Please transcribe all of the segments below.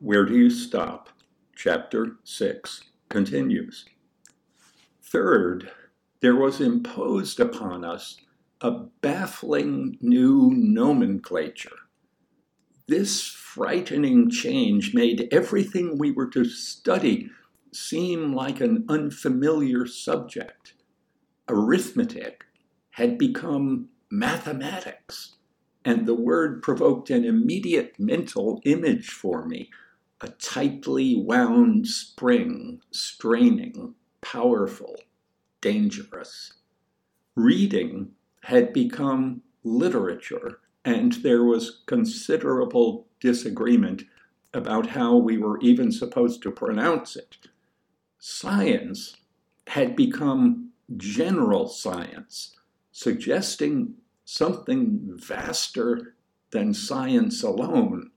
Where Do You Stop? Chapter 6 continues. Third, there was imposed upon us a baffling new nomenclature. This frightening change made everything we were to study seem like an unfamiliar subject. Arithmetic had become mathematics, and the word provoked an immediate mental image for me a tightly wound spring, straining, powerful, dangerous. Reading had become literature, and there was considerable disagreement about how we were even supposed to pronounce it. Science had become general science, suggesting something vaster than science alone,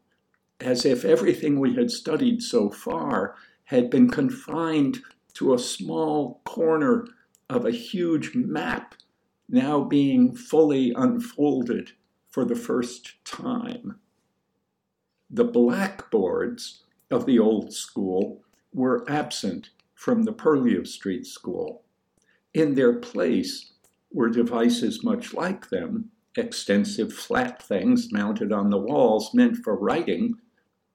as if everything we had studied so far had been confined to a small corner of a huge map now being fully unfolded for the first time. The blackboards of the old school were absent from the Purlieu Street School. In their place were devices much like them, extensive flat things mounted on the walls meant for writing,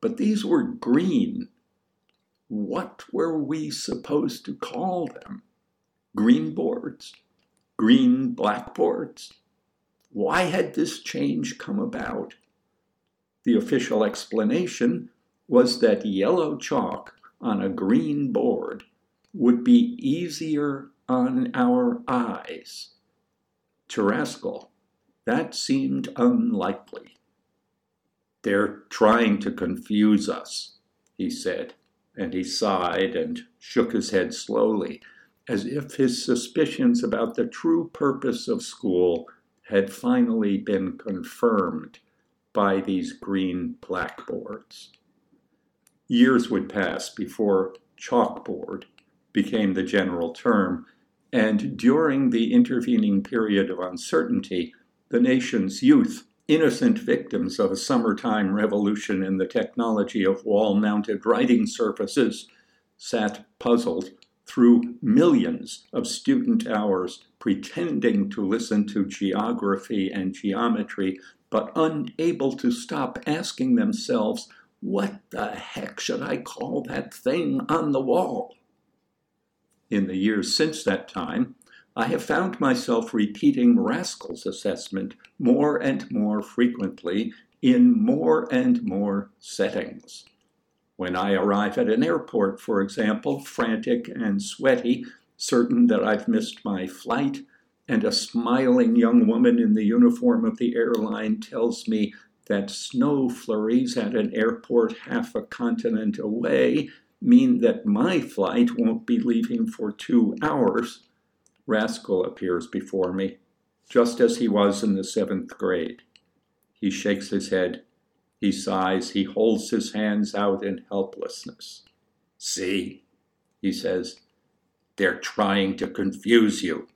but these were green. What were we supposed to call them? Green boards? Green blackboards? Why had this change come about? The official explanation was that yellow chalk on a green board would be easier on our eyes. To Rascal, that seemed unlikely. They're trying to confuse us, he said, and he sighed and shook his head slowly, as if his suspicions about the true purpose of school had finally been confirmed by these green blackboards. Years would pass before chalkboard became the general term, and during the intervening period of uncertainty, the nation's youth, innocent victims of a summertime revolution in the technology of wall mounted writing surfaces, sat puzzled through millions of student hours pretending to listen to geography and geometry but unable to stop asking themselves, what the heck should I call that thing on the wall? In the years since that time, I have found myself repeating Rascal's assessment more and more frequently in more and more settings. When I arrive at an airport, for example, frantic and sweaty, certain that I've missed my flight, and a smiling young woman in the uniform of the airline tells me that snow flurries at an airport half a continent away mean that my flight won't be leaving for two hours, Rascal appears before me, just as he was in the seventh grade. He shakes his head, he sighs, he holds his hands out in helplessness. See, he says, they're trying to confuse you.